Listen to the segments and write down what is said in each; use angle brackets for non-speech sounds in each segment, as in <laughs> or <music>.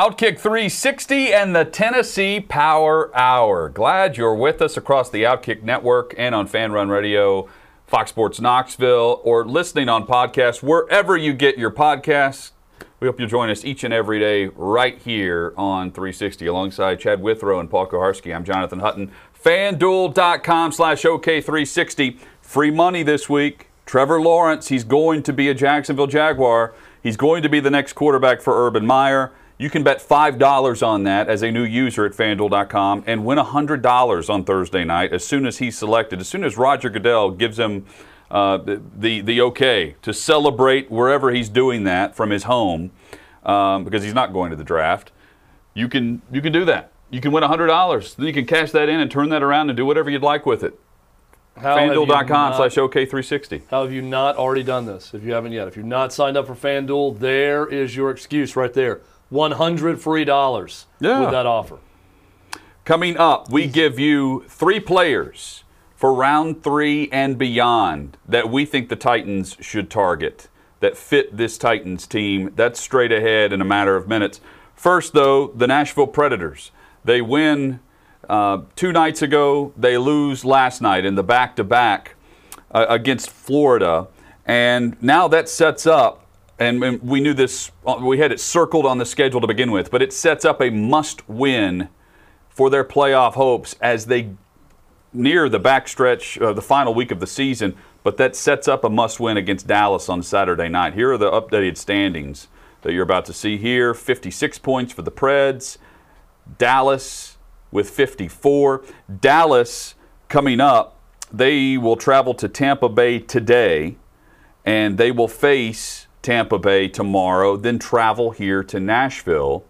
Outkick 360 and the Tennessee Power Hour. Glad you're with us across the Outkick Network and on Fan Run Radio, Fox Sports Knoxville, or listening on podcasts wherever you get your podcasts. We hope you'll join us each and every day right here on 360 alongside Chad Withrow and Paul Kuharsky. I'm Jonathan Hutton. FanDuel.com slash OK360. Free money this week. Trevor Lawrence, he's going to be a Jacksonville Jaguar. He's going to be the next quarterback for Urban Meyer. You can bet $5 on that as a new user at fanduel.com and win $100 on Thursday night as soon as he's selected, as soon as Roger Goodell gives him uh, the, the okay to celebrate wherever he's doing that from his home um, because he's not going to the draft. You can, you can do that. You can win $100. Then you can cash that in and turn that around and do whatever you'd like with it. FanDuel.com slash OK360. How have you not already done this if you haven't yet? If you've not signed up for FanDuel, there is your excuse right there. 100 free dollars Yeah. with that offer. Coming up, we give you three players for round three and beyond that we think the Titans should target that fit this Titans team. That's straight ahead in a matter of minutes. First, though, the Nashville Predators. They win uh, two nights ago, they lose last night in the back to back against Florida. And now that sets up and we knew this, uh, we had it circled on the schedule to begin with, but it sets up a must win for their playoff hopes as they near the backstretch of the final week of the season. But that sets up a must win against Dallas on Saturday night. Here are the updated standings that you're about to see here 56 points for the Preds, Dallas with 54. Dallas coming up, they will travel to Tampa Bay today and they will face Tampa Bay tomorrow, then travel here to Nashville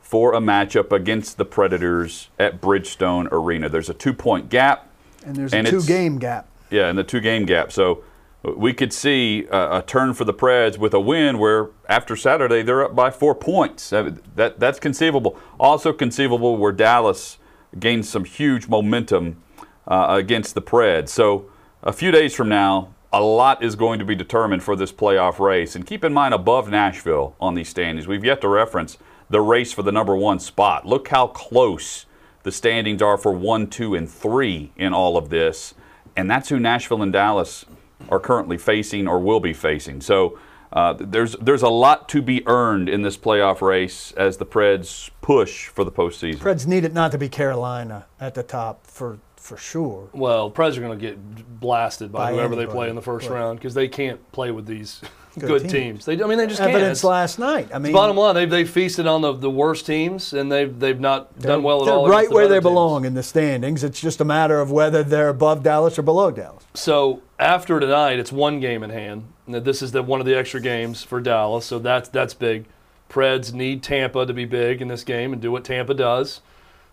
for a matchup against the Predators at Bridgestone Arena. There's a two point gap. And there's And a two game gap. Yeah, and the two game gap. So we could see a, a turn for the Preds with a win where after Saturday they're up by four points. That, that- that's conceivable. Also conceivable where Dallas gains some huge momentum uh, against the Preds. So a few days from now, a lot is going to be determined for this playoff race. And keep in mind, above Nashville on these standings, we've yet to reference the race for the number one spot. Look how close the standings are for one, two, and three in all of this. And that's who Nashville and Dallas are currently facing or will be facing. So uh, there's there's a lot to be earned in this playoff race as the Preds push for the postseason. Preds need it not to be Carolina at the top for for sure. Well, Preds are going to get blasted by, By whoever they play in the first right. round because they can't play with these <laughs> Good good, teams. teams. They, I mean, they just can't. Evidence It's- last night. I mean, Bottom line, they've, they feasted on the, the worst teams, and they've they've not done well at they're all. right the where they teams. belong in the standings. It's just a matter of whether they're above Dallas or below Dallas. So after tonight, it's one game in hand. And This is the, one of the extra games for Dallas, so that's that's big. Preds need Tampa to be big in this game and do what Tampa does,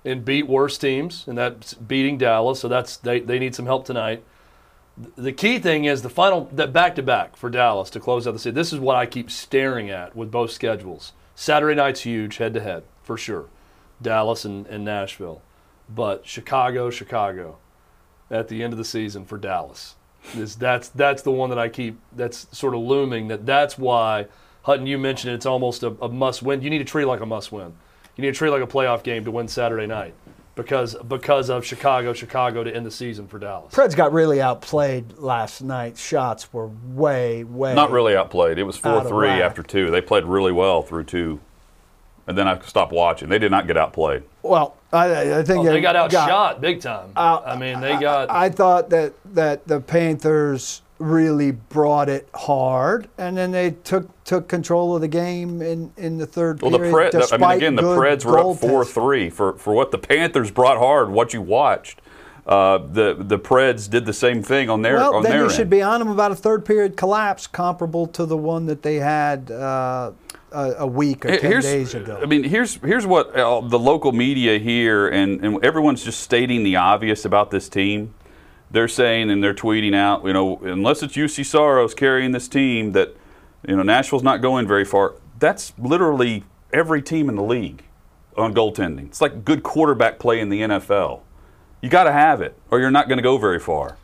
and beat worse teams, and that's beating Dallas. So that's they, they need some help tonight. The key thing is the final that back to back for Dallas to close out the season. This is what I keep staring at with both schedules. Saturday night's huge, head to head for sure. Dallas and, and Nashville, but Chicago, Chicago at the end of the season for Dallas. Is that's that's the one that I keep that's sort of looming. That that's why Hutton, you mentioned it, it's almost a, a must win. You need to treat it like a must win. You need to treat it like a playoff game to win Saturday night because because of Chicago, Chicago to end the season for Dallas. Preds got really outplayed last night. Shots were way, way Not really outplayed. It was 4 3 whack. after two. They played really well through two. And then I stopped watching. They did not get outplayed. Well, I, I think Oh, they got outshot big time. out- I mean, they got I thought that that the Panthers really brought it hard, and then they took took control of the game in, in the third Well, the period. Preds, I mean, again, the Preds were up 4 test. 3 for, for what the Panthers brought hard, what you watched. Uh, the the Preds did the same thing on their Well, on then their you end. should be on them about a third period collapse comparable to the one that they had uh, a, a week or 10 here's, days ago. I mean, here's here's what uh, the local media here and, and everyone's just stating the obvious about this team. They're saying and they're tweeting out, you know, unless it's Juuse Saros carrying this team, that you know Nashville's not going very far. That's literally every team in the league on goaltending. It's like good quarterback play in the NFL. You got to have it, or you're not going to go very far.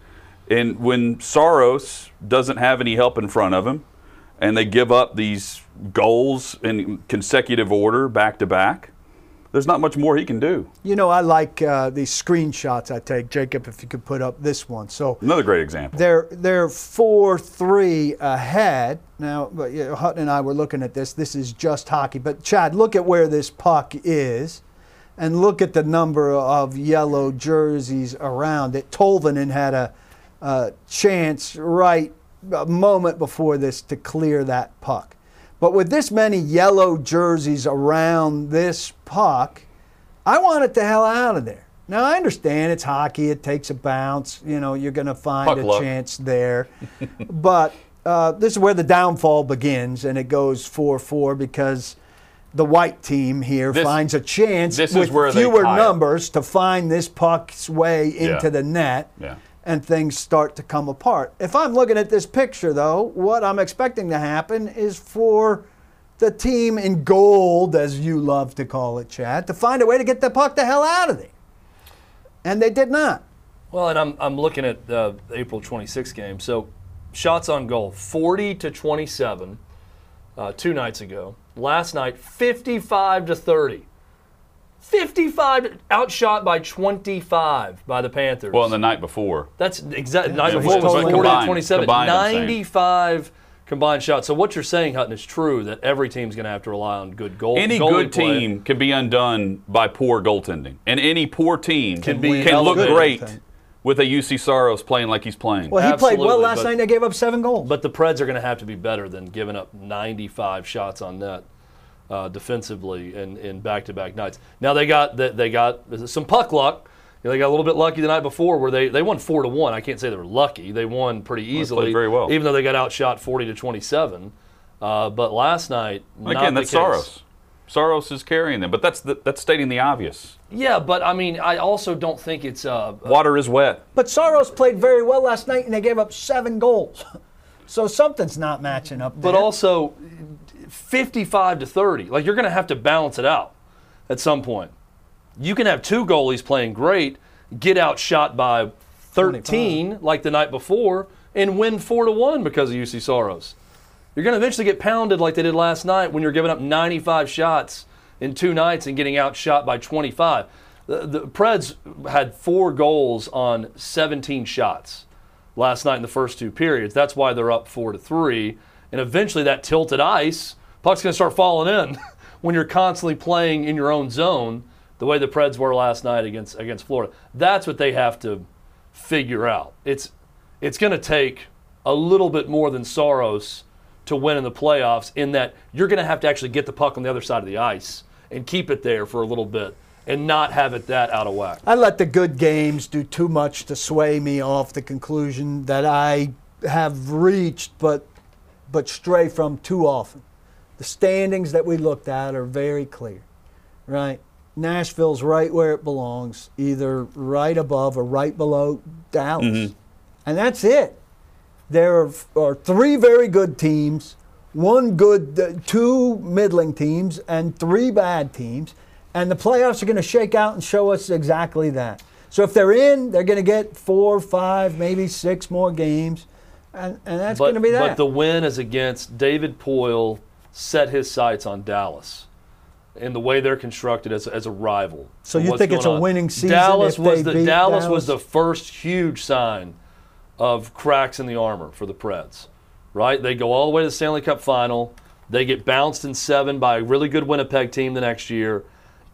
And when Saros doesn't have any help in front of him, and they give up these goals in consecutive order back to back, there's not much more he can do. you know, I like uh, these screenshots I take. Jacob, if you could put up this one. So Another great example. they're they're four three ahead now. But you know, Hutton and I were looking at this. This is just hockey. But Chad, look at where this puck is, and look at the number of yellow jerseys around it. Tolvanen had a, a chance right a moment before this to clear that puck. But with this many yellow jerseys around this puck, I want it the hell out of there. Now I understand it's hockey; it takes a bounce. You know, you're going to find Puck a luck. chance there, <laughs> but uh, this is where the downfall begins, and it goes four-four because the white team here This- finds a chance with fewer it. numbers to find this puck's way into Yeah. the net. Yeah. And things start to come apart. If I'm looking at this picture, though, what I'm expecting to happen is for the team in gold, as you love to call it, Chad, to find a way to get the puck the hell out of there. And they did not. Well, and I'm, I'm looking at the April 26th game. So, shots on goal 40 to 27 uh, two nights ago. Last night, 55 to 30. 55 outshot by 25 by the Panthers. Well, and the night before, That's exactly night Yeah, before he's was totally 40 to combined- 27. combined, I'm 95 combined shots. So what you're saying, Hutton, is true that every team's going to have to rely on good goal. any good play. team can be undone by poor goaltending, and any poor team Can be can look elevated. great with a Juuse Saros playing like he's playing. Well, he played well last but- night they gave up seven goals. But the Preds are going to have to be better than giving up 95 shots on net uh, defensively in, in back-to-back nights. Now they got they, they got some puck luck. You know, they got a little bit lucky the night before where they, they won four to one. I can't say they were lucky. They won pretty easily, very well. even though they got outshot 40 to 27. Uh, but last night, not Again, the that's case. Saros. Saros is carrying them, but that's the, that's stating the obvious. Yeah, but I mean, I also don't think it's uh, Water is wet. But Saros played very well last night and they gave up seven goals. <laughs> So something's not matching up there. but also 55 to 30. Like you're going to have to balance it out at some point. You can have two goalies playing great, get outshot by 13 like the night before, and win four to one because of Juuse Saros. You're going to eventually get pounded like they did last night when you're giving up 95 shots in two nights and getting outshot by 25. The, the Preds had four goals on 17 shots last night in the first two periods. That's why they're up four to three. And eventually, that tilted ice puck's going to start falling in <laughs> when you're constantly playing in your own zone the way the Preds were last night against against Florida. That's what they have to figure out. It's it's going to take a little bit more than Saros to win in the playoffs. In that you're going to have to actually get the puck on the other side of the ice and keep it there for a little bit and not have it that out of whack. I let the good games do too much to sway me off the conclusion that I have reached, but but stray from too often. The standings that we looked at are very clear, right? Nashville's right where it belongs, either right above or right below Dallas, and that's it. There are, are three very good teams, one good, uh, two middling teams, and three bad teams. And the playoffs are going to shake out and show us exactly that. So if they're in, they're going to get four, five, maybe six more games. And, and that's but, going to be that. But the win is against David Poile set his sights on Dallas in the way they're constructed as, as a rival. So you think it's a on. winning season Dallas was the Dallas, Dallas? was the first huge sign of cracks in the armor for the Preds. Right? They go all the way to the Stanley Cup final. They get bounced in seven by a really good Winnipeg team the next year.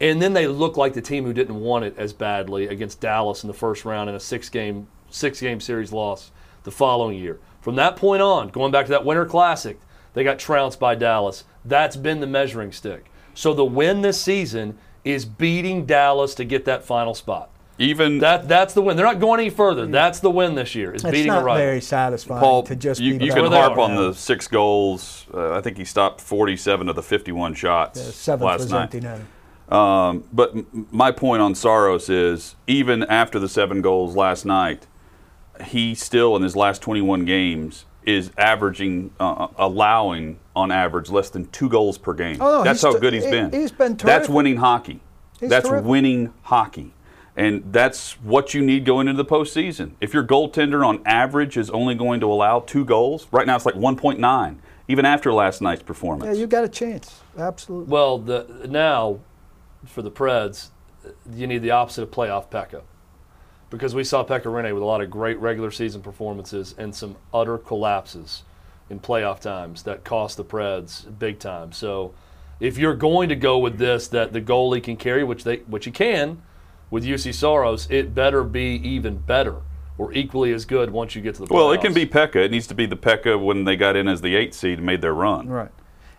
And then they look like the team who didn't want it as badly against Dallas in the first round in a six game six game series loss the following year. From that point on, going back to that Winter Classic, they got trounced by Dallas. That's been the measuring stick. So the win this season is beating Dallas to get that final spot. Even That that's the win. They're not going any further. That's the win this year. Is It's beating not a rival. very satisfying Paul, to just you, be you back can they harp on now. the six goals. Uh, I think he stopped 47 of the 51 shots The seventh last was night. empty netter. Um, but m- my point on Saros is even after the seven goals last night, he still in his last 21 games is averaging, uh, allowing on average less than two goals per game. Oh, no, that's how good he's he- been. he's been That's winning hockey. He's that's terrific. winning hockey. And that's what you need going into the postseason. If your goaltender on average is only going to allow two goals, right now it's like 1.9, even after last night's performance. Yeah, you got a chance. Absolutely. Well, the now for the Preds, you need the opposite of playoff Pekka. Because we saw Pekka with a lot of great regular season performances and some utter collapses in playoff times that cost the Preds big time. So if you're going to go with this that the goalie can carry, which they which he can with Juuse Saros, it better be even better or equally as good once you get to the playoffs. Well, it can be Pekka. It needs to be the Pekka when they got in as the eighth seed and made their run. right.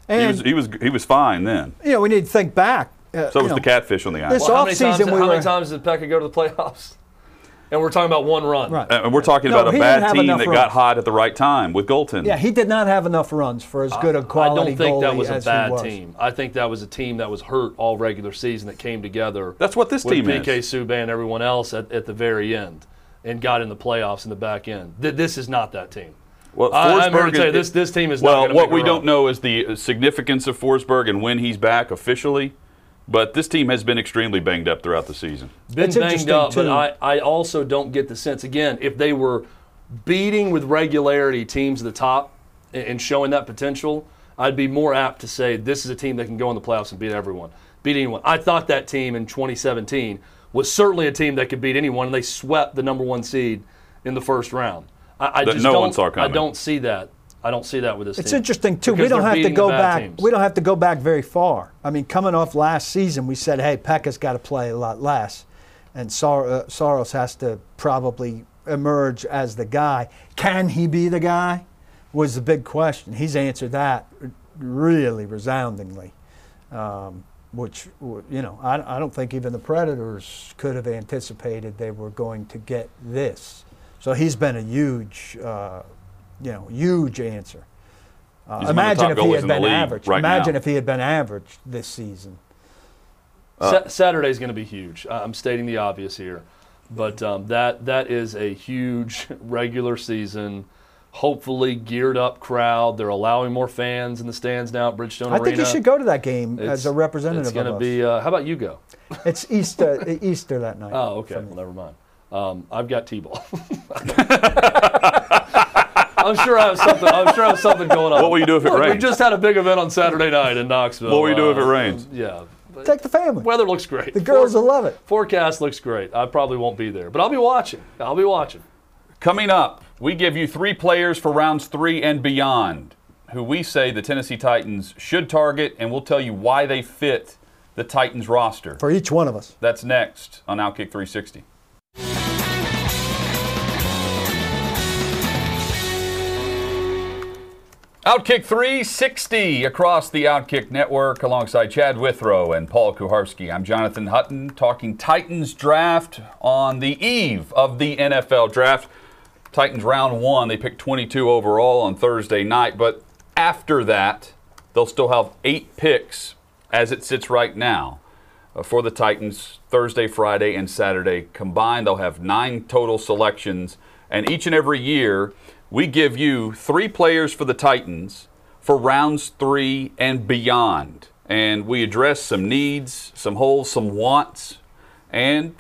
He And was he was he was fine then. you know, we need to think back. Uh, So you was know, the catfish on the ice. This Well, how many offseason times, we how many were- times did Pekka go to the <laughs> playoffs? And we're talking about one run. Right. and we're talking No, about a bad team enough that got hot at the right time with goaltending. Yeah, he did not have enough runs for as good a I quality I don't think that was a bad was. team. I think that was a team that was hurt all regular season that came together. That's what this with team PK is. Subban and everyone else at, at the very end and got in the playoffs in the back end. Th- this is not that team. Well, I- I'm here to tell you, this- this team is not Well, what make a we run. don't know is the uh, significance of Forsberg and when he's back officially. But this team has been extremely banged up throughout the season. Been It's banged interesting, up, but. I, I also don't get the sense, again, if they were beating with regularity teams at the top and, and showing that potential, I'd be more apt to say this is a team that can go in the playoffs and beat everyone, beat anyone. I thought that team in 2017 was certainly a team that could beat anyone, and they swept the number one seed in the first round. I, I just no don't, one saw I don't see that. I don't see that with this It's team. interesting too. Because we don't have to go back. teams. We don't have to go back very far. I mean, coming off last season, we said, "Hey, Pekka's got to play a lot less," and Sor- uh, Saros has to probably emerge as the guy. Can he be the guy? Was the big question. He's answered that really resoundingly, um, which you know I, I don't think even the Predators could have anticipated they were going to get this. So he's been a huge, uh, you know, huge answer. Uh, He's one of the imagine if he had been average. right imagine now. if he had been average this season. Sa- Saturday's going to be huge. I- I'm stating the obvious here, but um, that that is a huge <laughs> regular season, hopefully geared up crowd. They're allowing more fans in the stands now at Bridgestone I Arena. think you should go to that game It's- as a representative It's going to be. Uh, how about you go? it's Easter, <laughs> Easter that night. Oh, okay. Well, never mind. Um, I've got t-ball. <laughs> I'm sure I have something. I'm sure I have something going on. What will you do if it Look, We just had a big event on Saturday night in Knoxville. What will you do if it Uh, rains? Yeah. But Take the family. Weather looks great. the girls Fore- will love it. Forecast looks great. I probably won't be there, but I'll be watching. I'll be watching. Coming up, we give you three players for rounds three and beyond who we say the Tennessee Titans should target, and we'll tell you why they fit the Titans roster. For each one of us. That's next on Outkick 360. Outkick 360 across the Outkick network alongside Chad Withrow and Paul Kuharsky. I'm Jonathan Hutton talking Titans draft on the eve of the NFL draft. Titans round one, they picked 22 overall on Thursday night, but after that, they'll still have eight picks as it sits right now uh, for the Titans Thursday, Friday, and Saturday combined. They'll have nine total selections, and each and every year we give you three players for the Titans for rounds three and beyond. And we address some needs, some holes, some wants, and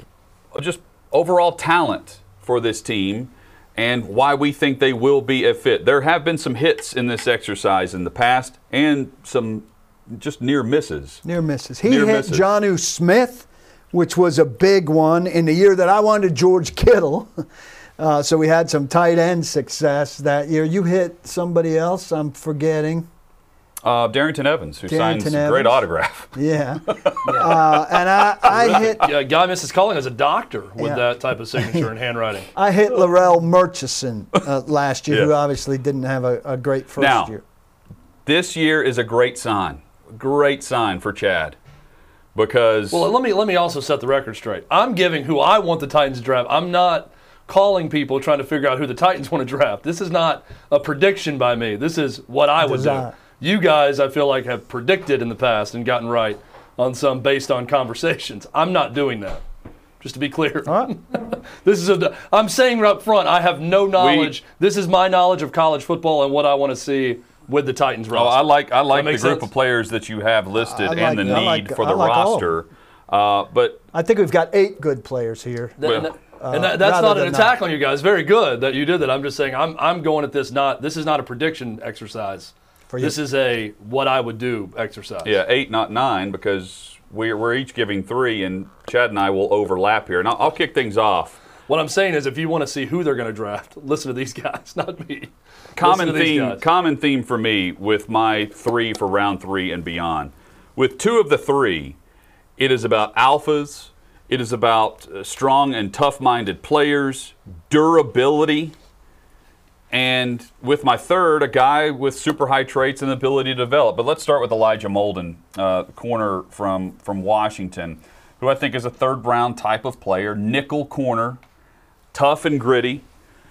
just overall talent for this team and why we think they will be a fit. There have been some hits in this exercise in the past and some just near misses. Near misses. He Near hit misses. Jonnu Smith, which was a big one in the year that I wanted George Kittle. <laughs> Uh, so we had some tight end success that year. You hit somebody else, I'm forgetting. Uh, Darrynton Evans, who Darrynton signs a great autograph. <laughs> <laughs> Yeah. uh, and I, I hit Yeah, guy Mrs. Cullen is a doctor with Yeah. that type of signature and handwriting. <laughs> I hit Larrell Murchison uh, last year, who obviously didn't have a, a great first Now, year. This year is a great sign, great sign for Chad. because Well, let me let me also set the record straight. I'm giving who I want the Titans to draft. I'm not calling people trying to figure out who the Titans want to draft. This is not a prediction by me. This is what I would Design. do. You guys, I feel like, have predicted in the past and gotten right on some based on conversations. <laughs> I'm not doing that. Just to be clear. All right. <laughs> This is a. I'm saying up front, I have no knowledge. this is my knowledge of college football and what I want to see with the Titans roster. Oh. I like I like the make group sense? of players that you have listed I and the need like- for the like roster. Uh, but I think we've got eight good players here. Well, that- and that, that's not an attack not. on you guys. Very good that you did that. I'm just saying I'm I'm going at this not this is not a prediction exercise. For you. This is a what I would do exercise. yeah, eight, not nine, because we're we're each giving three, and Chad and I will overlap here. And I'll, I'll kick things off. What I'm saying is if you want to see who they're going to draft, <laughs> listen to these guys, <laughs> not me. common Listen to these theme common theme for me with my three for round three and beyond with two of the three it is about alphas it is about uh, strong and tough-minded players durability and with my third a guy with super high traits and ability to develop but let's start with elijah molden uh, corner from from washington who i think is a third round type of player nickel corner tough and gritty.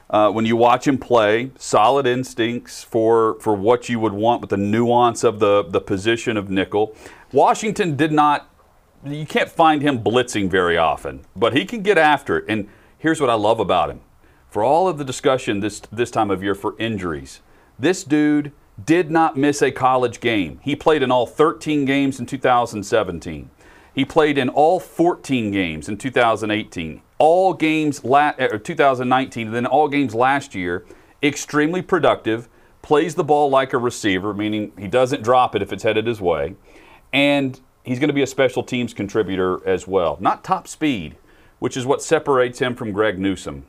Uh, when you watch him play, solid instincts for for what you would want with the nuance of the the position of nickel. Washington did not. You can't find him blitzing very often, but he can get after it. And here's what I love about him: for all of the discussion this this time of year for injuries, this dude did not miss a college game. He played in all 13 games in 2017. He played in all 14 games in 2018, all games la- uh, 2019, and then all games last year. Extremely productive, plays the ball like a receiver, meaning he doesn't drop it if it's headed his way, and he's going to be a special teams contributor as well. Not top speed, which is what separates him from Greg Newsome.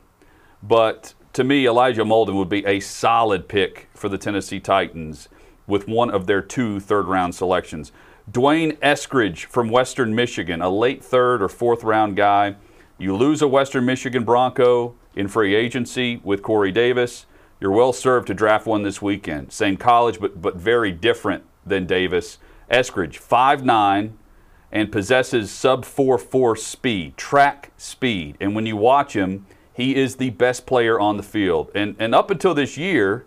But to me, Elijah Molden would be a solid pick for the Tennessee Titans with one of their two third round selections. D'Wayne Eskridge from Western Michigan, a late third or fourth round guy. You lose a Western Michigan Bronco in free agency with Corey Davis. You're well served to draft one this weekend. Same college, but, but very different than Davis. Eskridge, 5'9 and possesses sub 4-4 speed, track speed. And when you watch him, he is the best player on the field. And, and up until this year,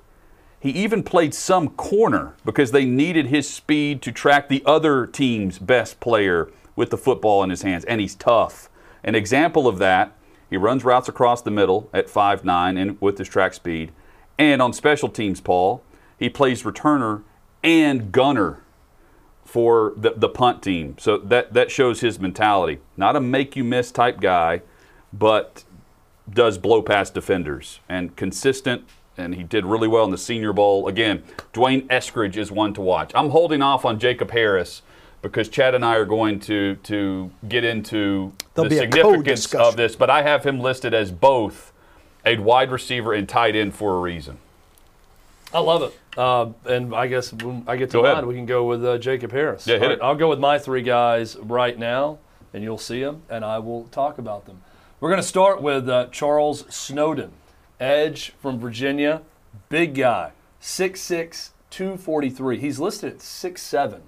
he even played some corner because they needed his speed to track the other team's best player with the football in his hands. And he's tough. An example of that, he runs routes across the middle at 5'9 and with his track speed. And on special teams, Paul, he plays returner and gunner for the, the punt team. So that, that shows his mentality. Not a make you miss type guy, but does blow past defenders and consistent. And he did really well in the Senior Bowl. Again, D'Wayne Eskridge is one to watch. I'm holding off on Jacob Harris because Chad and I are going to to get into There'll the significance of this. But I have him listed as both a wide receiver and tight end for a reason. I love it. Uh, and I guess when I get to Go ahead. we can go with uh, Jacob Harris. Yeah, hit All it. I'll go with my three guys right now, and you'll see them, and I will talk about them. We're going to start with uh, Charles Snowden, edge from Virginia, big guy, 6'6", 243. He's listed at 6'7",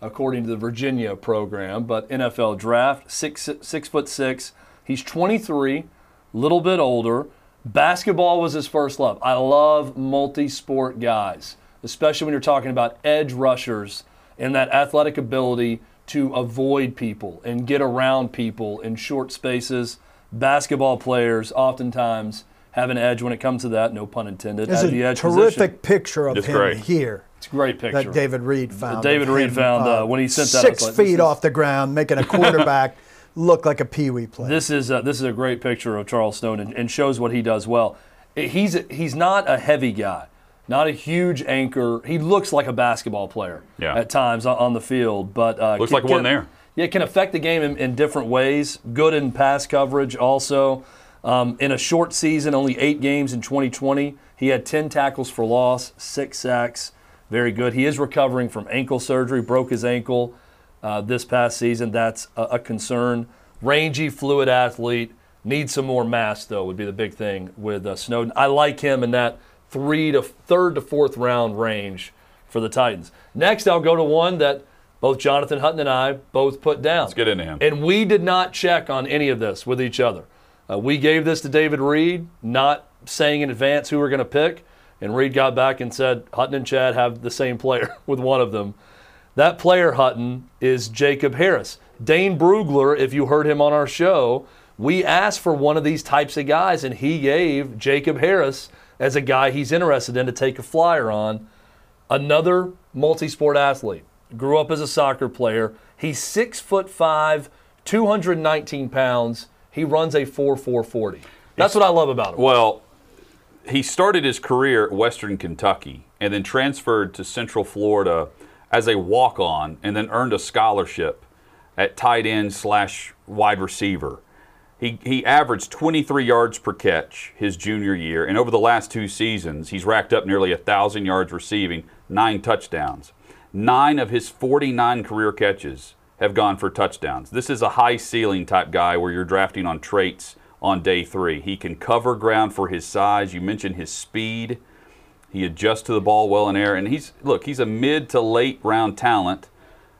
according to the Virginia program, but NFL draft, six six foot six. He's 23, little bit older. Basketball was his first love. I love multi-sport guys, especially when you're talking about edge rushers and that athletic ability to avoid people and get around people in short spaces. Basketball players oftentimes have an edge when it comes to that, no pun intended, There's at the a edge terrific position. picture of It's him great. here It's a great picture. that David Reed found. David Reed him, found, uh, when he sent that, Six like, feet off the ground, making a <laughs> quarterback look like a peewee player. This is a, this is a great picture of Charles Stone and, and shows what he does well. He's he's not a heavy guy, not a huge anchor. He looks like a basketball player Yeah. at times on, on the field, but uh, Looks can- like one can- there. Yeah, can affect the game in, in different ways. Good in pass coverage, also. Um, in a short season, only eight games in 2020, he had 10 tackles for loss, six sacks. Very good. He is recovering from ankle surgery, broke his ankle uh, this past season. That's a, a concern. Rangy, fluid athlete. Needs some more mass, though, would be the big thing with uh, Snowden. I like him in that three to third to fourth round range for the Titans. Next, I'll go to one that both Jonathan Hutton and I both put down. Let's get into him. And we did not check on any of this with each other. Uh, we gave this to David Reed, not saying in advance who we're going to pick. And Reed got back and said Hutton and Chad have the same player <laughs> with one of them. That player, Hutton, is Jacob Harris. Dane Brugler, if you heard him on our show, we asked for one of these types of guys, and he gave Jacob Harris as a guy he's interested in to take a flyer on. Another multi sport athlete. Grew up as a soccer player. He's six foot five, 219 pounds. He runs a 4 440. That's what I love about him. Well, he started his career at Western Kentucky and then transferred to Central Florida as a walk on and then earned a scholarship at tight end slash wide receiver. He, he averaged 23 yards per catch his junior year, and over the last two seasons, he's racked up nearly 1,000 yards receiving, nine touchdowns. Nine of his 49 career catches have gone for touchdowns. This is a high ceiling type guy where you're drafting on traits on day three. He can cover ground for his size. You mentioned his speed. He adjusts to the ball well in air, and he's look. He's a mid to late round talent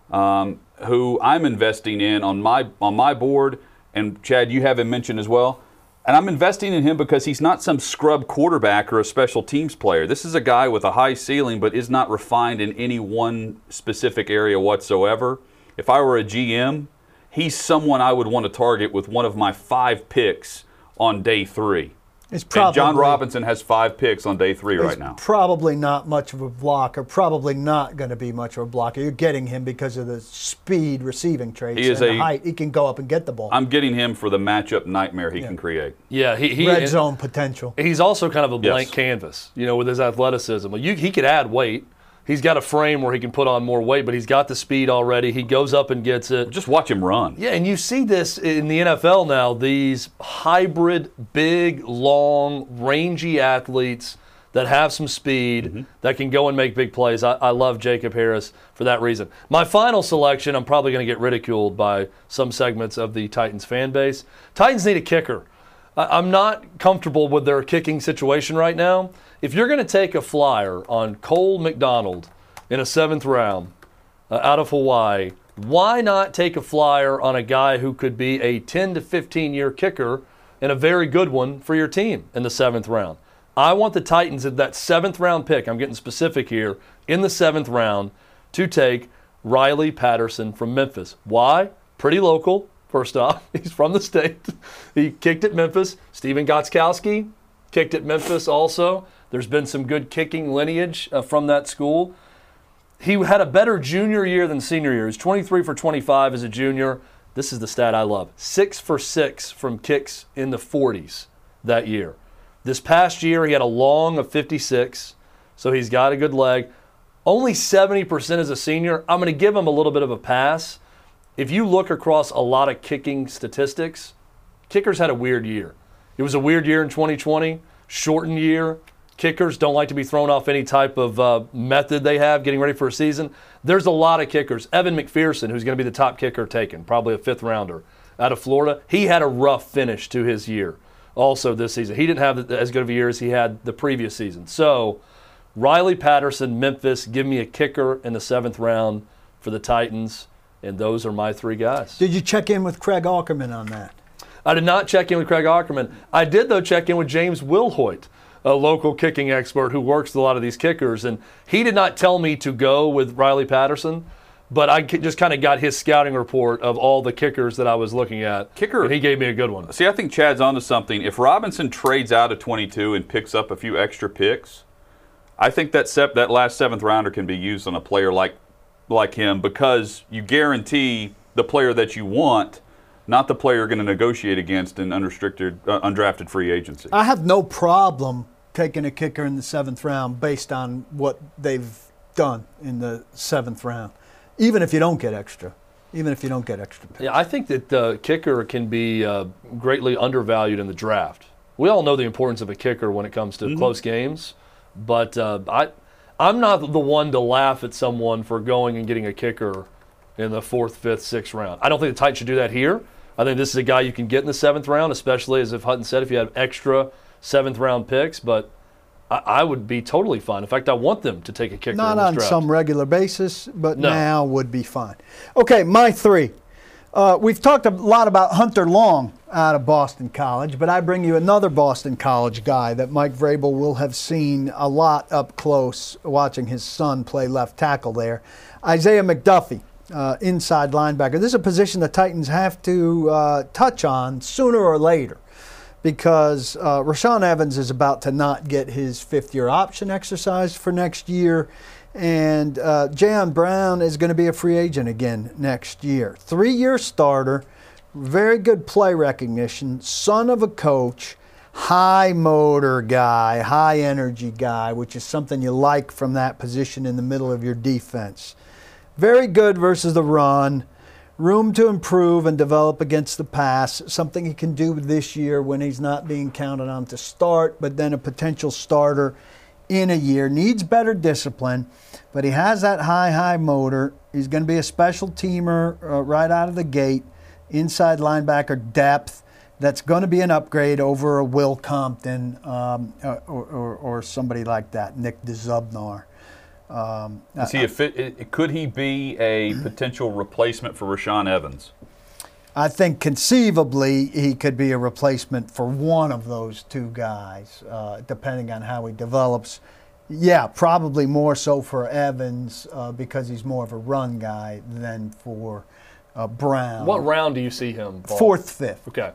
um, who I'm investing in on my on my board. And Chad, you have him mentioned as well. And I'm investing in him because he's not some scrub quarterback or a special teams player. This is a guy with a high ceiling, but is not refined in any one specific area whatsoever. If I were a GM, he's someone I would want to target with one of my five picks on day three. It's And probably John Robinson has five picks on day three right now. Probably not much of a blocker. Probably not going to be much of a blocker. You're getting him because of the speed, receiving traits, He is and a- the height. He can go up and get the ball. I'm getting him for the matchup nightmare he can create. Yeah, he, he Red zone potential. He's also kind of a blank Yes. canvas, you know, with his athleticism. You, he could add weight. He's got a frame where he can put on more weight, but he's got the speed already. He goes up and gets it. Just watch him run. Yeah, and you see this in the NFL now. These hybrid, big, long, rangy athletes that have some speed mm-hmm. that can go and make big plays. I, I love Jacob Harris for that reason. My final selection, I'm probably going to get ridiculed by some segments of the Titans fan base. Titans need a kicker. I'm not comfortable with their kicking situation right now. If you're going to take a flyer on Cole McDonald in a seventh round uh, out of Hawaii, why not take a flyer on a guy who could be a 10 to 15 year kicker and a very good one for your team in the seventh round? I want the Titans at that seventh round pick, I'm getting specific here, in the seventh round to take Riley Patterson from Memphis. Why? Pretty local, first off. <laughs> He's from the state. He kicked at Memphis. Stephen Gostkowski kicked at Memphis also. There's been some good kicking lineage uh, from that school he had a better junior year than senior year. He's 23 for 25 as a junior. This is the stat I love. Six for six from kicks in the 40s that year. This past year, he had a long of 56, so he's got a good leg. Only 70% as a senior. I'm going to give him a little bit of a pass. If you look across a lot of kicking statistics, kickers had a weird year. It was a weird year in 2020, shortened year. Kickers don't like to be thrown off any type of uh, method they have getting ready for a season. There's a lot of kickers. Evan McPherson, who's going to be the top kicker taken, probably a fifth rounder out of Florida, he had a rough finish to his year also this season. He didn't have as good of a year as he had the previous season. So, Riley Patterson, Memphis, give me a kicker in the seventh round for the Titans, and those are my three guys. Did you check in with Craig Ackerman on that? I did not check in with Craig Ackerman. I did, though, check in with James Wilhoit, a local kicking expert who works with a lot of these kickers. And he did not tell me to go with Riley Patterson, but I just kind of got his scouting report of all the kickers that I was looking at. Kicker- And he gave me a good one. See, I think Chad's onto something. If Robinson trades out of 22 and picks up a few extra picks, I think that sep- that last seventh rounder can be used on a player like like him because you guarantee the player that you want, not the player you're going to negotiate against in unrestricted, uh, undrafted free agency. I have no problem taking a kicker in the seventh round based on what they've done in the seventh round, even if you don't get extra, even if you don't get extra picks. Yeah, I think that the kicker can be uh, greatly undervalued in the draft. We all know the importance of a kicker when it comes to close games, but uh, I, I'm not the one to laugh at someone for going and getting a kicker in the fourth, fifth, sixth round. I don't think the Titans should do that here. I think this is a guy you can get in the seventh round, especially as if Hutton said, if you have extra seventh round picks. But I, I would be totally fine. In fact, I want them to take a kicker. Not in on draft. some regular basis, but No. now would be fine. Okay, my three. Uh, we've talked a lot about Hunter Long out of Boston College, but I bring you another Boston College guy that Mike Vrabel will have seen a lot up close watching his son play left tackle there. Isaiah McDuffie, uh, inside linebacker. This is a position the Titans have to uh, touch on sooner or later because uh, Rashaan Evans is about to not get his fifth year option exercised for next year. And uh, Brown is going to be a free agent again next year. Three year starter, very good play recognition, son of a coach, high motor guy, high energy guy, which is something you like from that position in the middle of your defense. Very good versus the run. Room to improve and develop against the pass, something he can do this year when he's not being counted on to start, but then a potential starter in a year. Needs better discipline, but he has that high, high motor. He's going to be a special teamer uh, right out of the gate, inside linebacker depth. That's going to be an upgrade over a Will Compton um, or, or, or somebody like that, Nick DeZubnar. Um, Is he a fit, could he be a potential replacement for Rashaan Evans? I think conceivably he could be a replacement for one of those two guys, uh, depending on how he develops. Yeah, probably more so for Evans uh, because he's more of a run guy than for uh, Brown. What round do you see him? Paul? Fourth, fifth. Okay.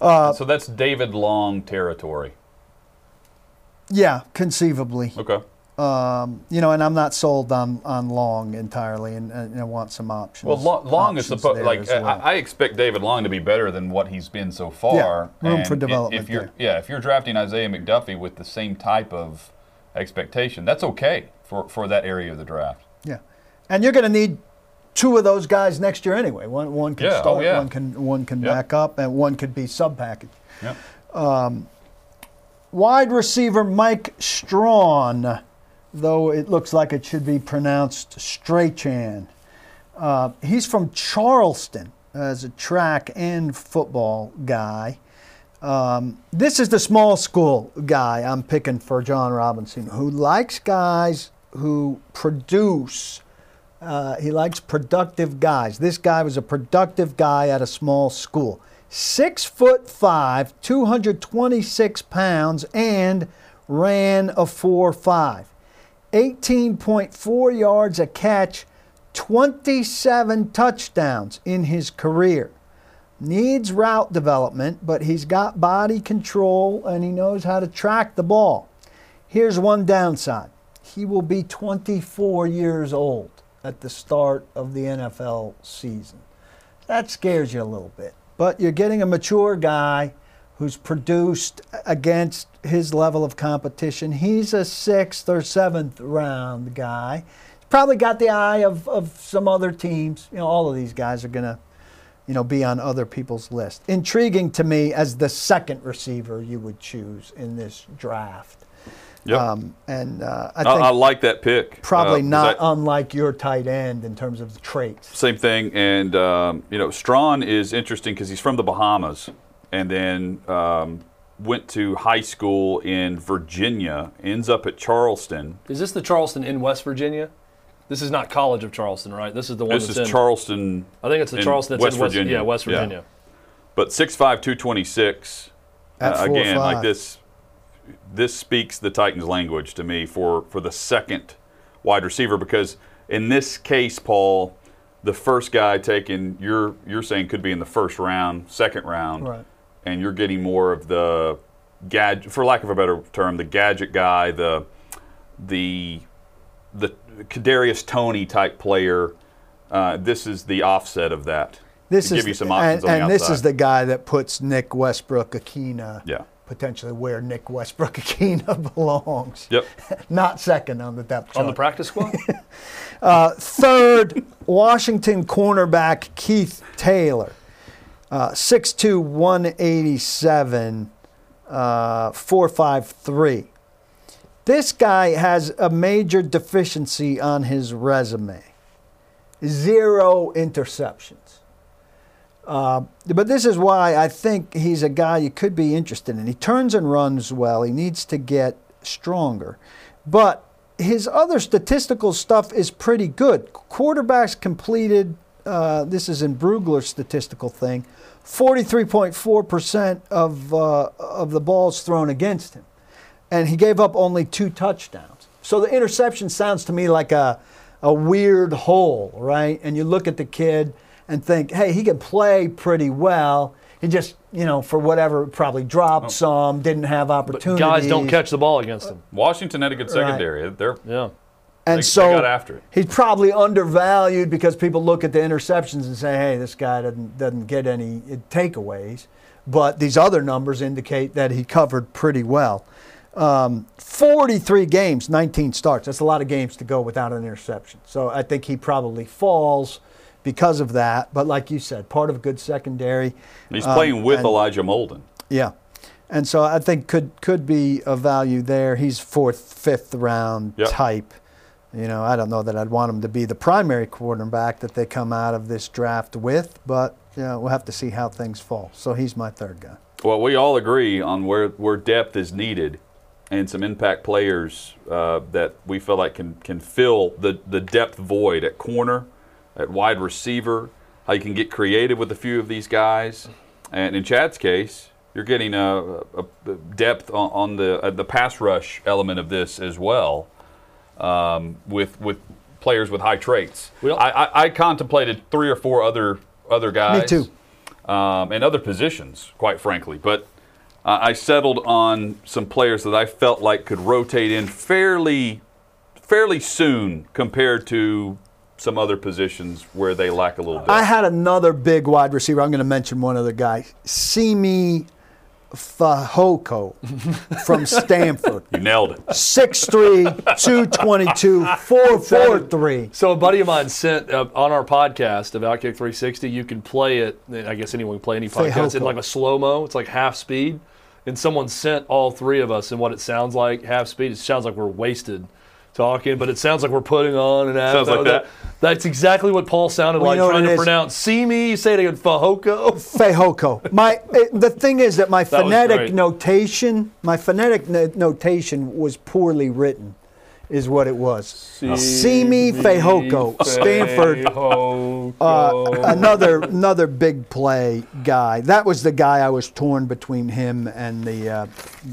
Uh, so that's David Long territory. Yeah, conceivably. Okay. Um, you know, and I'm not sold on, on Long entirely, and, and I want some options. Well, Long, Long is options supposed like well. I, I expect David Long to be better than what he's been so far. Yeah, room And for development If you're there. yeah, if you're drafting Isaiah McDuffie with the same type of expectation, that's okay for for that area of the draft. Yeah, and you're going to need two of those guys next year anyway. One one can Yeah, oh, start, yeah. one can one can Yep. back up, and one could be sub package. Yeah. Wide receiver Mike Strawn, though it looks like it should be pronounced Strachan. Uh, he's from Charleston as a track and football guy. Um, this is the small school guy I'm picking for John Robinson, who likes guys who produce. Uh, he likes productive guys. This guy was a productive guy at a small school. Six foot five, 226 pounds, and ran a 4 5. 18.4 yards a catch, 27 touchdowns in his career. Needs route development, but he's got body control and he knows how to track the ball. Here's one downside he will be 24 years old at the start of the NFL season. That scares you a little bit. But you're getting a mature guy who's produced against his level of competition. He's a sixth or seventh round guy. Probably got the eye of, of some other teams. You know, all of these guys are going to, you know, be on other people's list. Intriguing to me as the second receiver you would choose in this draft. Yep. Um, and uh, I I, think I like that pick. probably Uh, 'cause not I- unlike your tight end in terms of the traits. Same thing, and um, you know, Strawn is interesting because he's from the Bahamas, and then um, went to high school in Virginia. Ends up at Charleston. Is this the Charleston in West Virginia? This is not College of Charleston, right? This is the one This that's is in. Charleston, I think it's the Charleston that's West in West Virginia. Yeah, West Yeah. Virginia. but 6'5", 226. At Uh, 4'5". again, like this, this speaks the Titans' language to me for for the second wide receiver because in this case, Paul, the first guy taken, you're you're saying could be in the first round, second round, Right. and you're getting more of the gadget, for lack of a better term, the gadget guy, the the the Kadarius Toney type player. Uh, this is the offset of that. This is give you some options and, on the and this is the guy that puts Nick Westbrook Ikhine Yeah. Potentially where Nick Westbrook <laughs> Ikhine belongs. Yep. <laughs> Not second on the depth chart. On the practice squad? <laughs> Third, Washington cornerback Keith Taylor, uh, 6'2", 187, uh, 4'5'3". This guy has a major deficiency on his resume. Zero interceptions. Uh, but this is why I think he's a guy you could be interested in. He turns and runs well. He needs to get stronger. But his other statistical stuff is pretty good. Quarterbacks completed, uh, this is in Brugler's statistical thing, 43.4% of, uh, of the balls thrown against him. And he gave up only two touchdowns. So the interception sounds to me like a, a weird hole, right? And you look at the kid and think, hey, he can play pretty well. He just, you know, for whatever, probably dropped some, didn't have But opportunities. guys don't catch the ball against him. Washington had a good secondary. They're Yeah. And They- they so got after it. he's probably undervalued because people look at the interceptions and say, "Hey, this guy doesn't doesn't get any takeaways." But these other numbers indicate that he covered pretty well. Um, 43 games, 19 starts. That's a lot of games to go without an interception. So I think he probably falls because of that. But like you said, part of a good secondary. he's Um, playing with and- Elijah Molden. Yeah. And so I think could could be a value there. He's fourth, fifth round Yep. type. You know, I don't know that I'd want him to be the primary quarterback that they come out of this draft with, but you know, we'll have to see how things fall. So he's my third guy. Well, we all agree on where, where depth is needed and some impact players uh, that we feel like can, can fill the, the depth void at corner, at wide receiver, how you can get creative with a few of these guys. And in Chad's case, you're getting a, a, a depth on, on the, uh, the pass rush element of this as well um, with, with players with high traits. We all- I, I, I contemplated three or four other, other guys Me too. um, and other positions, quite frankly. But uh, I settled on some players that I felt like could rotate in fairly, fairly soon compared to some other positions where they lack a little bit. I had another big wide receiver. I'm going to mention one other guy, Simi Fahoko from <laughs> Stanford. you nailed it. 6'3", 222, 443. So a buddy of mine sent uh, on our podcast of Outkick 360. You can play it. I guess anyone can play any podcast in like a slow mo. It's like half speed. And someone sent all three of us and what it sounds like half speed. It sounds like we're wasted talking, but it sounds like we're putting on an Sounds like that. That's exactly what Paul sounded Well, like you know trying to is? pronounce. See me, say it again, Fahoko. <laughs> Fehoko. My it, the thing is that my was phonetic notation, my phonetic no- notation was poorly written, is what it was. Simi Fehoko, Stanford. Uh, another another big play guy. That was the guy I was torn between him and the uh,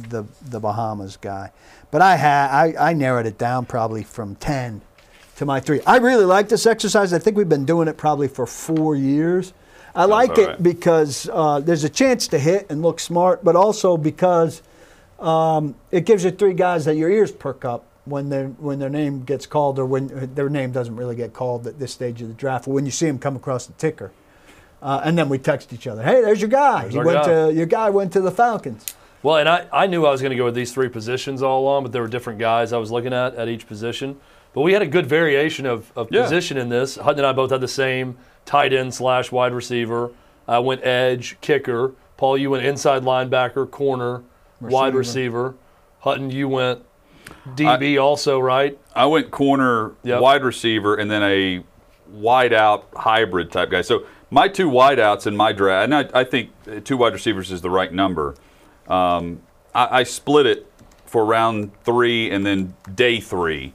the the Bahamas guy. But I had I, I narrowed it down probably from ten to my three. I really like this exercise. I think we've been doing it probably for four years. I like it right. because uh, there's a chance to hit and look smart, but also because um, it gives you three guys that your ears perk up when their when their name gets called or when their name doesn't really get called at this stage of the draft. When you see them come across the ticker, uh, and then we text each other, "Hey, there's your guy. he went guy." to your guy went to the Falcons." Well, and I, I knew I was going to go with these three positions all along, but there were different guys I was looking at at each position. But we had a good variation of, of Yeah. position in this. Hutton and I both had the same tight end slash wide receiver. I went edge, kicker. Paul, you went inside linebacker, corner, wide receiver. Hutton, you went DB also, right? I went corner, Yep. wide receiver, and then a wide out hybrid type guy. So my two wide outs in my draft, and I, I think two wide receivers is the right number. Um, I, I split it for round three and then day three.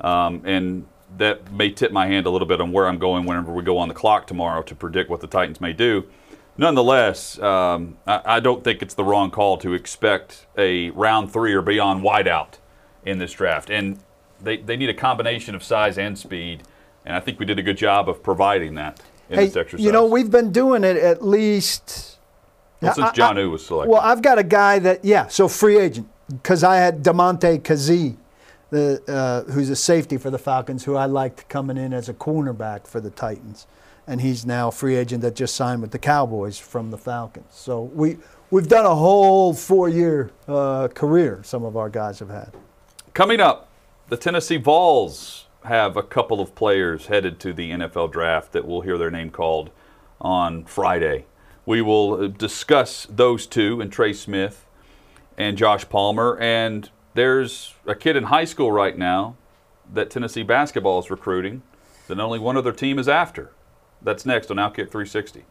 Um, and that may tip my hand a little bit on where I'm going whenever we go on the clock tomorrow to predict what the Titans may do. Nonetheless, um, I, I don't think it's the wrong call to expect a round three or beyond wideout in this draft. And they, they need a combination of size and speed. And I think we did a good job of providing that in Hey, this exercise. you know we've been doing it at least. Well, since I- Jonnu was selected. Well, I've got a guy that yeah, so free agent because I had Damontae Kazee, the uh, who's a safety for the Falcons, who I liked coming in as a cornerback for the Titans, and he's now a free agent that just signed with the Cowboys from the Falcons. So we we've done a whole four-year uh, career. Some of our guys have had. Coming up, the Tennessee Vols have a couple of players headed to the NFL draft that we'll hear their name called on Friday. We will uh, discuss those two and Trey Smith and Josh Palmer. And there's a kid in high school right now that Tennessee basketball is recruiting that only one other team is after. That's next on Outkick 360.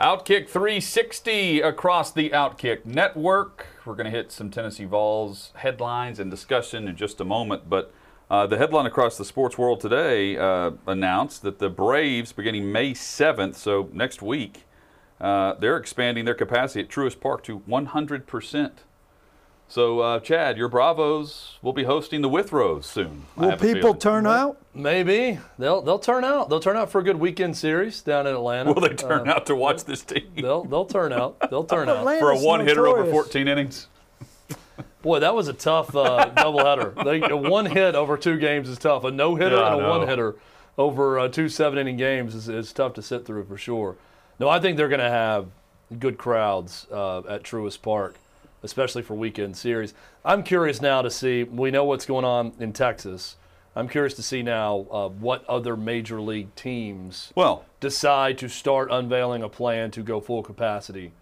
Outkick 360 across the Outkick network. We're going to hit some Tennessee Vols headlines and discussion in just a moment, but uh, the headline across the sports world today uh, announced that the Braves, beginning May 7th, so next week, uh, they're expanding their capacity at Truist Park to 100%. So, uh, Chad, your Bravos will be hosting the Withrows soon. Will people feeling. turn out? Maybe they'll they'll turn out. They'll turn out for a good weekend series down in Atlanta. Will they turn Uh, out to watch this team They'll they'll turn out. They'll turn out. for a Atlanta's one hitter over 14 innings? Boy, that was a tough uh, doubleheader. They, a one hit over two games is tough. A no hitter Yeah, and a one hitter over uh, two seven inning games is, is tough to sit through for sure. No, I think they're going to have good crowds uh, at Truist Park, especially for weekend series. I'm curious now to see. We know what's going on in Texas. I'm curious to see now uh, what other major league teams Well, decide to start unveiling a plan to go full capacity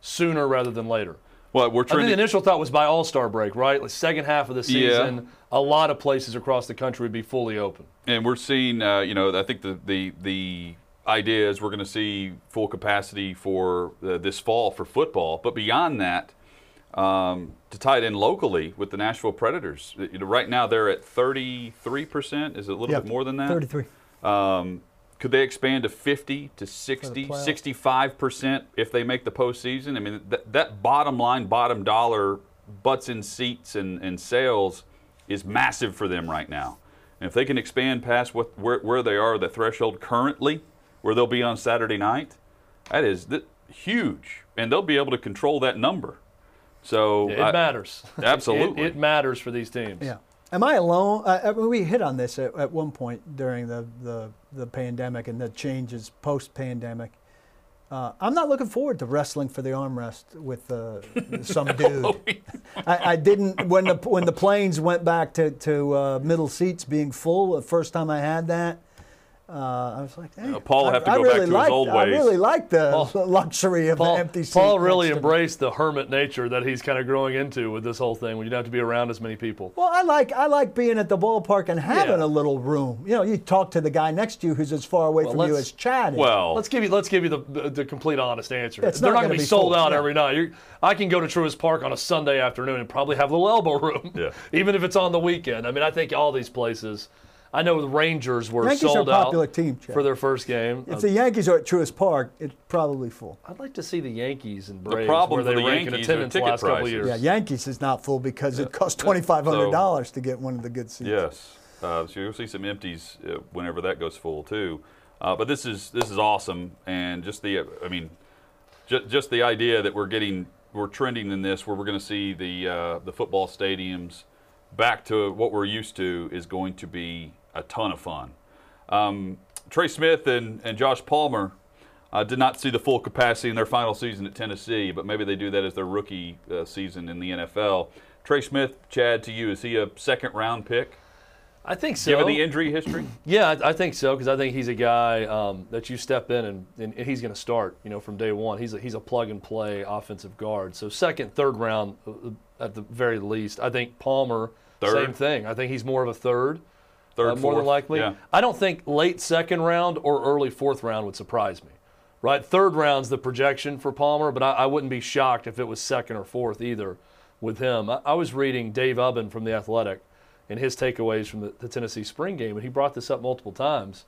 sooner rather than later. well, we're I think the initial thought was by All Star break, right? Like second half of the Yeah. season, a lot of places across the country would be fully open. and we're seeing, uh, you know, I think the the the idea is we're going to see full capacity for uh, this fall for football, but beyond that, um, to tie it in locally with the Nashville Predators, you know, right now they're at 33 percent. Is it a little Yep, bit more than that? 33. Um, could they expand to 50 to 60, 65 percent if they make the postseason? I mean, that, that bottom line, bottom dollar, butts in seats and, and sales is massive for them right now. And if they can expand past what where, where they are, the threshold currently, where they'll be on Saturday night, that is th- huge, and they'll be able to control that number. So It I- matters. <laughs> absolutely. it, it matters for these teams. Yeah. Am I alone? Uh, I mean, we hit on this at, at one point during the, the, the pandemic and the changes post pandemic. Uh, I'm not looking forward to wrestling for the armrest with uh, some <laughs> dude. I, I didn't when the when the planes went back to to uh, middle seats being full. The first time I had that, uh, I was like, hey, Uh, Paul I, have to I go back really to his liked- old I really like the Paul- <laughs> luxury of Paul, the empty seat. Paul really next to me. embraced the hermit nature that he's kind of growing into with this whole thing when you don't have to be around as many people. Well, I like I like being at the ballpark and having Yeah. a little room. You know, you talk to the guy next to you who's as far away Well, from you let's- as Chad is. well, Let's give you let's give you the, the, the complete honest answer. It's They're not not gonna be be sold full, out no. every night. You're, I can go to Truist Park on a Sunday afternoon and probably have a little elbow room, Yeah. <laughs> even if it's on the weekend. I mean, I think all these places. I know the Rangers were Yankees are a sold popular out team, Chad. for their first game. if the Yankees are at Truist Park, it's probably full. I'd like to see the Yankees and Braves problem where they the rank in Yankees are attendance the ticket last couple of prices. years. Yeah, Yankees is not full because it costs twenty five hundred dollars to get one of the good seats. Yes. Uh, so you'll see some empties uh, whenever that goes full too. Uh, but this is this is awesome, and just the uh, I mean, just, just the idea that we're getting we're trending in this where we're going to see the uh, the football stadiums back to what we're used to is going to be a ton of fun. Um, Trey Smith and, and Josh Palmer uh, did not see the full capacity in their final season at Tennessee, but maybe they do that as their rookie uh, season in the NFL. Trey Smith, Chad, to you, is he a second round pick? I think so. Given the injury history, <clears throat> Yeah, I, I think so because I think he's a guy um, that you step in and, and, and he's going to start. You know, from day one, he's a, he's a plug and play offensive guard. So second, third round uh, at the very least. I think Palmer, Third? same thing. I think he's more of a third, third, uh, more fourth, than likely. Yeah. I don't think late second round or early fourth round would surprise me. Right, third round's the projection for Palmer, but I, I wouldn't be shocked if it was second or fourth either with him. I, I was reading Dave Ubben from the Athletic and his takeaways from the, the Tennessee spring game, and he brought this up multiple times.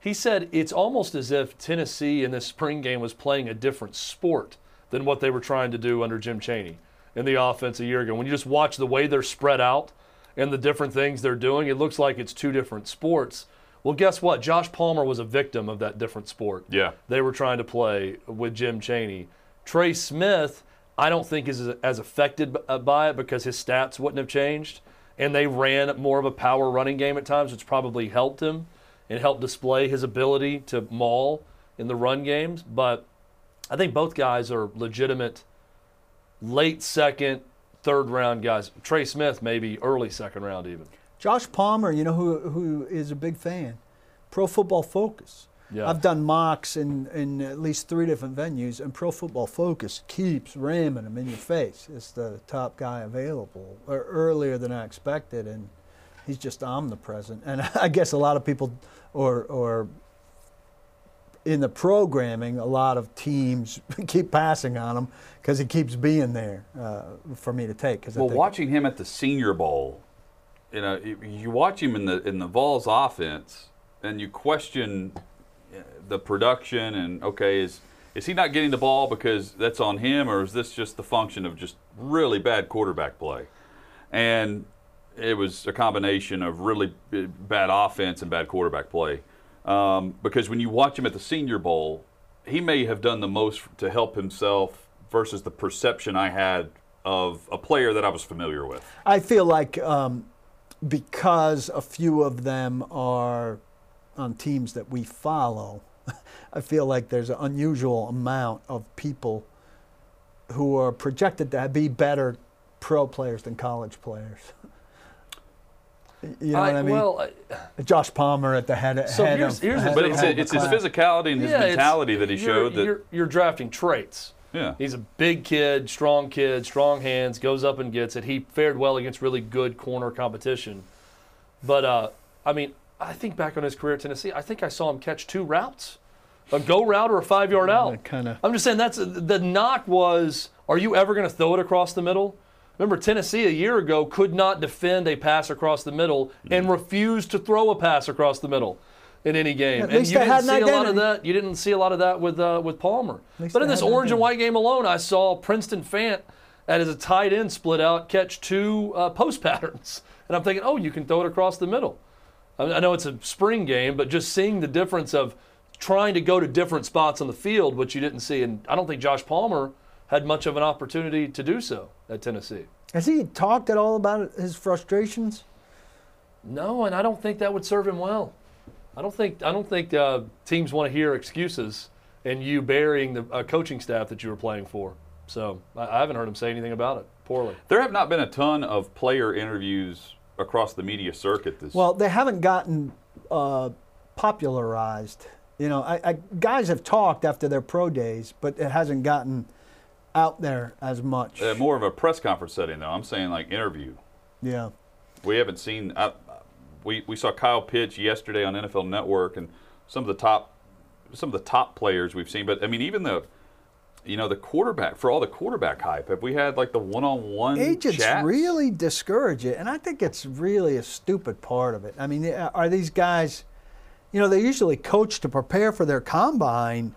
He said it's almost as if Tennessee in this spring game was playing a different sport than what they were trying to do under Jim Chaney in the offense a year ago. When you just watch the way they're spread out and the different things they're doing, it looks like it's two different sports. Well, guess what? Josh Palmer was a victim of that different sport Yeah. they were trying to play with Jim Chaney. Trey Smith, I don't think is as affected uh, by it because his stats wouldn't have changed, and they ran more of a power running game at times, which probably helped him and helped display his ability to maul in the run games. But I think both guys are legitimate late second, third round guys. Trey Smith maybe early second round even. Josh Palmer, you know who who is a big fan? Pro Football Focus. Yeah. I've done mocks in, in at least three different venues, and Pro Football Focus keeps ramming them in your face. It's the top guy available, or earlier than I expected, and he's just omnipresent. And <laughs> I guess a lot of people, or or in the programming, a lot of teams <laughs> keep passing on him because he keeps being there uh, for me to take. Well, watching him at the Senior Bowl, you know, you- you watch him in the in the Vols offense, and you question uh, the production and okay, is is he not getting the ball because that's on him, or is this just the function of just really bad quarterback play? And it was a combination of really bad offense and bad quarterback play. Um, because when you watch him at the Senior Bowl, he may have done the most to help himself versus the perception I had of a player that I was familiar with. I feel like um, because a few of them are on teams that we follow, <laughs> I feel like there's an unusual amount of people who are projected to be better pro players than college players. You know what I mean? Well, I- Josh Palmer at the head, So head here's- of here's the head But thing. of it's, the it's his class. physicality and his yeah, it's- mentality that he you're- showed that you're, you're drafting traits. Yeah. He's a big kid, strong kid, strong hands, goes up and gets it. He fared well against really good corner competition. But, uh, I mean, I think back on his career at Tennessee, I think I saw him catch two routes a go route or a five yard out. kinda- I'm just saying that's the knock was are you ever going to throw it across the middle? Remember, Tennessee a year ago could not defend a pass across the middle and refused to throw a pass across the middle in any game. At and you didn't see a lot of that. You didn't see a lot of that with uh, with Palmer. But in this orange and white game alone, I saw Princeton Fant as a tight end split out catch two uh, post <laughs> patterns, and I'm thinking, oh, you can throw it across the middle. I, mean, I know it's a spring game, but just seeing the difference of trying to go to different spots on the field, which you didn't see, and I don't think Josh Palmer had much of an opportunity to do so at Tennessee. Has he talked at all about his frustrations? No, and I don't think that would serve him well. I don't think I don't think uh, teams want to hear excuses and you burying the uh, coaching staff that you were playing for. So I, I haven't heard him say anything about it poorly. there have not been a ton of player interviews across the media circuit this Well, they haven't gotten uh, popularized. You know, I, I, guys have talked after their pro days, but it hasn't gotten out there as much. uh, more of a press conference setting though. I'm saying like interview. yeah. We haven't seen. I, we we saw Kyle Pitts yesterday on NFL Network, and some of the top some of the top players we've seen. But I mean, even the you know the quarterback for all the quarterback hype. Have we had like the one on one Agents chats? really discourage it, and I think it's really a stupid part of it. I mean, are these guys, you know, they usually coach to prepare for their combine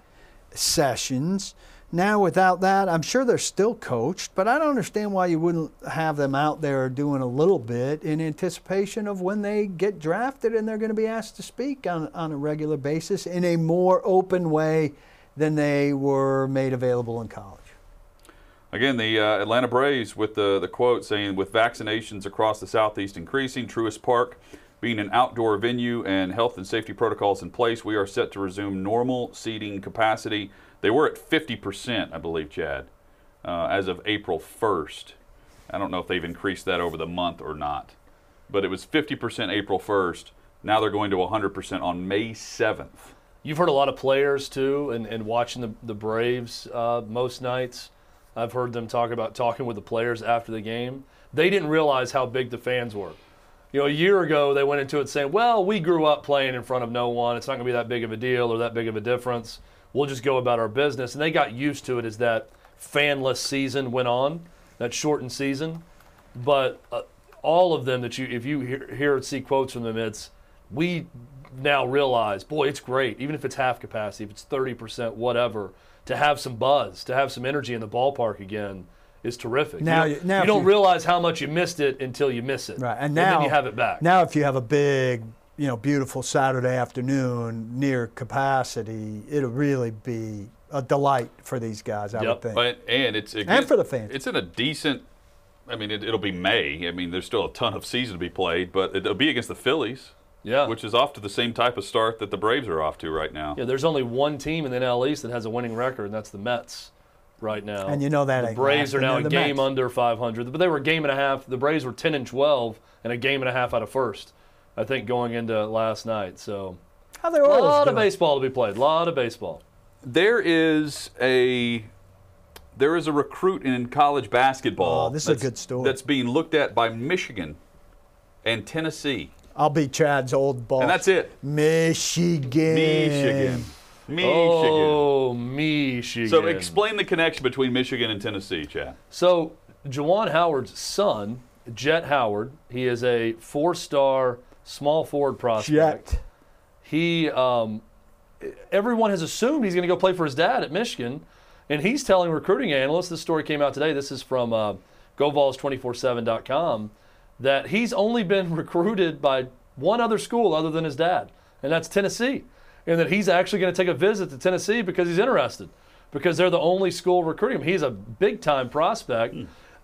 sessions. Now, without that, I'm sure they're still coached, but I don't understand why you wouldn't have them out there doing a little bit in anticipation of when they get drafted and they're going to be asked to speak on, on a regular basis in a more open way than they were made available in college. Again, the uh, Atlanta Braves with the, the quote saying, with vaccinations across the Southeast increasing, Truist Park being an outdoor venue and health and safety protocols in place, we are set to resume normal seating capacity. They were at 50%, I believe, Chad, uh, as of April 1st. I don't know if they've increased that over the month or not, but it was 50% April 1st. Now they're going to 100% on May 7th. You've heard a lot of players too, and, and watching the, the Braves uh, most nights. I've heard them talk about talking with the players after the game. They didn't realize how big the fans were. You know, a year ago they went into it saying, "Well, we grew up playing in front of no one. It's not going to be that big of a deal or that big of a difference. We'll just go about our business." And they got used to it as that fanless season went on, that shortened season. But uh, all of them that you, if you hear, hear see quotes from them, it's we now realize, boy, it's great, even if it's half capacity, if it's 30%, whatever, to have some buzz, to have some energy in the ballpark again is terrific. Now you now you don't you- realize how much you missed it until you miss it. Right, and now then you have it back. Now, if you have a big, you know, beautiful Saturday afternoon near capacity, it'll really be a delight for these guys. I Yep. would think. But and it's And for the fans. It's in a decent. I mean, it, it'll be May. I mean, there's still a ton of season to be played, but it'll be against the Phillies, yeah. which is off to the same type of start that the Braves are off to right now. yeah, there's only one team in the NL East that has a winning record, and that's the Mets right now. And you know that the ain't Braves are now a game Mets. under 500, but they were a game and a half. The Braves were 10 and 12, and a game and a half out of first. I think going into last night. So How they a always lot of baseball to be played. A lot of baseball. There is a there is a recruit in college basketball. Oh, this is a good story. That's being looked at by Michigan and Tennessee, I'll be Chad's old boss. and that's it. Michigan. Michigan. Michigan. Oh, Michigan. So explain the connection between Michigan and Tennessee, Chad. So, Juwan Howard's son, Jet Howard, he is a four-star small forward prospect. Jet. He, um, everyone has assumed he's going to go play for his dad at Michigan, and he's telling recruiting analysts. This story came out today. This is from uh, GoVols247.com that he's only been <laughs> recruited by one other school other than his dad, and that's Tennessee, and that he's actually going to take a visit to Tennessee because he's interested, because they're the only school recruiting him. He's a big-time prospect.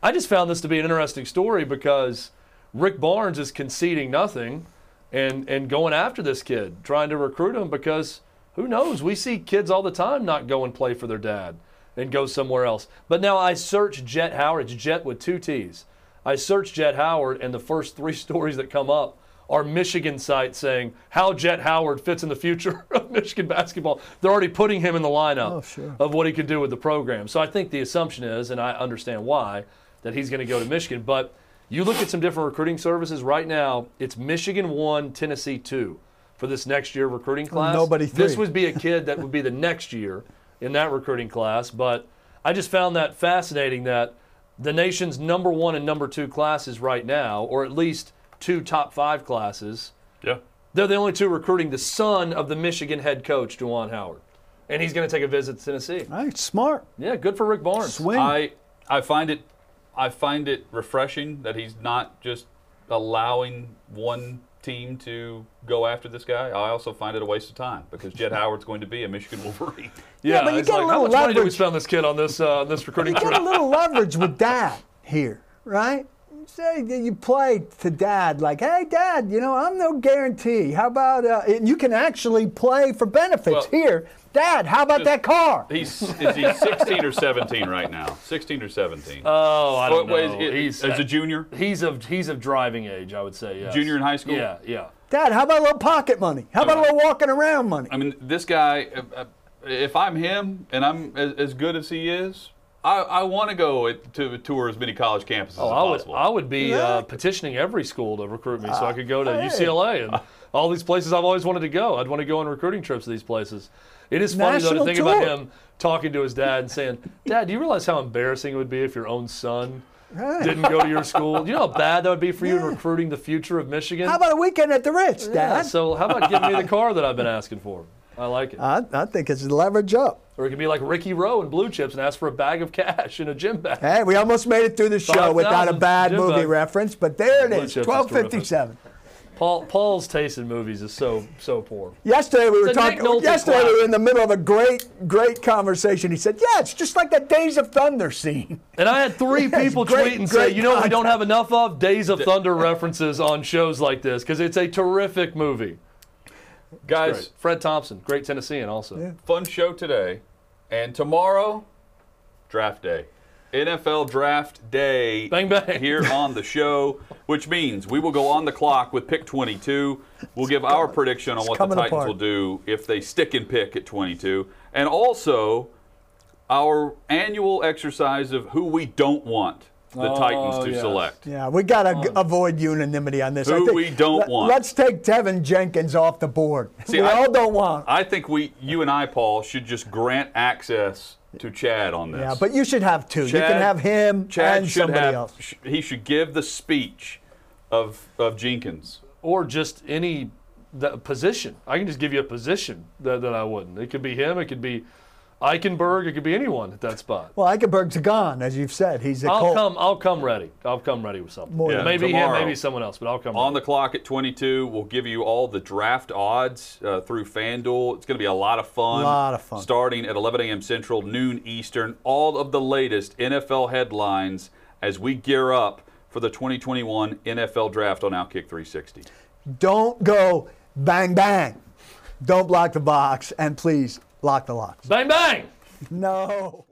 I just found this to be an interesting story because Rick Barnes is conceding nothing and and going after this kid, trying to recruit him because who knows? We see kids all the time not go and play for their dad and go somewhere else. But now I search Jet Howard. It's Jet with two T's. I search Jet Howard, and the first three <laughs> stories that come up are Michigan sites saying how Jet Howard fits in the future <laughs> of Michigan basketball. They're already putting him in the lineup Oh, sure. of what he could do with the program. So I think the assumption is, and I understand why, that he's going to go to Michigan. But you look at some different recruiting services right now. It's Michigan one, Tennessee two for this next year recruiting oh, class. nobody This would be a kid that would be the next year in that recruiting class. But I just found that fascinating that the nation's number one and number two classes right now, or at least two top five classes, Yeah. they're the only two recruiting the son of the Michigan head coach, Juwan Howard. And he's going to take a visit to Tennessee. All right, smart. Yeah, good for Rick Barnes. Swing. I I find it I find it refreshing that he's not just allowing one team to go after this guy. I also find it a waste of time because Jet <laughs> Howard's going to be a Michigan Wolverine. <laughs> Yeah, but you it's get a like, how little much money did we leverage. spend this kid on this uh, this recruiting You get a little leverage with <laughs> dad here, right? Say you play to dad, like, hey, dad, you know, I'm no guarantee. How about, uh, and you can actually play for benefits Well, here. Dad, how about that car? He's is he 16 or 17 right now? 16 or 17? Oh, I don't What- what know. is- he's as a junior, He's of he's of driving age, I would say. Yes. junior in high school. Yeah, yeah. Dad, how about a little pocket money? How about a little walking around money? I mean, this guy. uh, uh, If I'm him and I'm as, as good as he is, I, I want to go to tour as many college campuses Oh, as I would possible. I would be uh, petitioning every school to recruit me so I could go to hey. UCLA and all these places I've always wanted to go. I'd want to go on recruiting trips to these places. It is funny though to National think about him talking to his dad and saying, "Dad, do you realize how embarrassing it would be if your own son didn't go to your school? Do you know how bad that would be for you in recruiting the future of Michigan?" How about a weekend at the Ritz, Yeah, Dad? so how about giving me the car that I've been asking for? I like it. I, I think it's leverage up. Or it could be like Ricky Roe in Blue Chips and ask for a bag of cash in a gym bag. <laughs> Hey, we almost made it through the show 5,000 without a bad movie Buck. reference, but there it Blue is, Chips is 1257. Paul Paul's taste in movies is so so poor. Yesterday we were It's a talking. Nolte Yesterday we were in the middle of a great, great conversation. He said, "Yeah, it's just like that Days of Thunder scene." And I had three <laughs> Yes, people great- tweet and say, great you know what we don't have enough of? Days of Thunder <laughs> references on shows like this because it's a terrific movie. Guys, Fred Thompson, great Tennessean also. Yeah. fun show today, and tomorrow, draft day. NFL draft day Bang, bang. here on the show, which means we will go on the clock with pick 22. We'll give our prediction on it's what the Titans apart. will do if they stick and pick at 22, and also our annual exercise of who we don't want the Oh, Titans to yes. select. Yeah, we got to oh. avoid unanimity on this. I Who think- we don't want. Let's take Teven Jenkins off the board. See, we I- all don't want. I think we, you and I, Paul, should just grant access to Chad on this. yeah, but you should have two. you can have him Chad and should somebody have. else. sh- He should give the speech of of Jenkins. Or just any the position. I can just give you a position that, that I wouldn't. It could be him, it could be Eichenberg, it could be anyone at that spot. Well, Eichenberg's gone, as you've said. He's a I'll Colt. come I'll come ready. I'll come ready with something. More than- maybe Tomorrow. him, maybe someone else, but I'll come On ready. the clock at 22, we'll give you all the draft odds uh, through FanDuel. It's going to be a lot of fun. A Lot of fun. Starting at 11 a.m. Central, noon Eastern. All of the latest NFL headlines as we gear up for the 2021 NFL Draft on Outkick 360. Don't go bang bang. Don't block the box, and please lock the locks. Bang bang! No.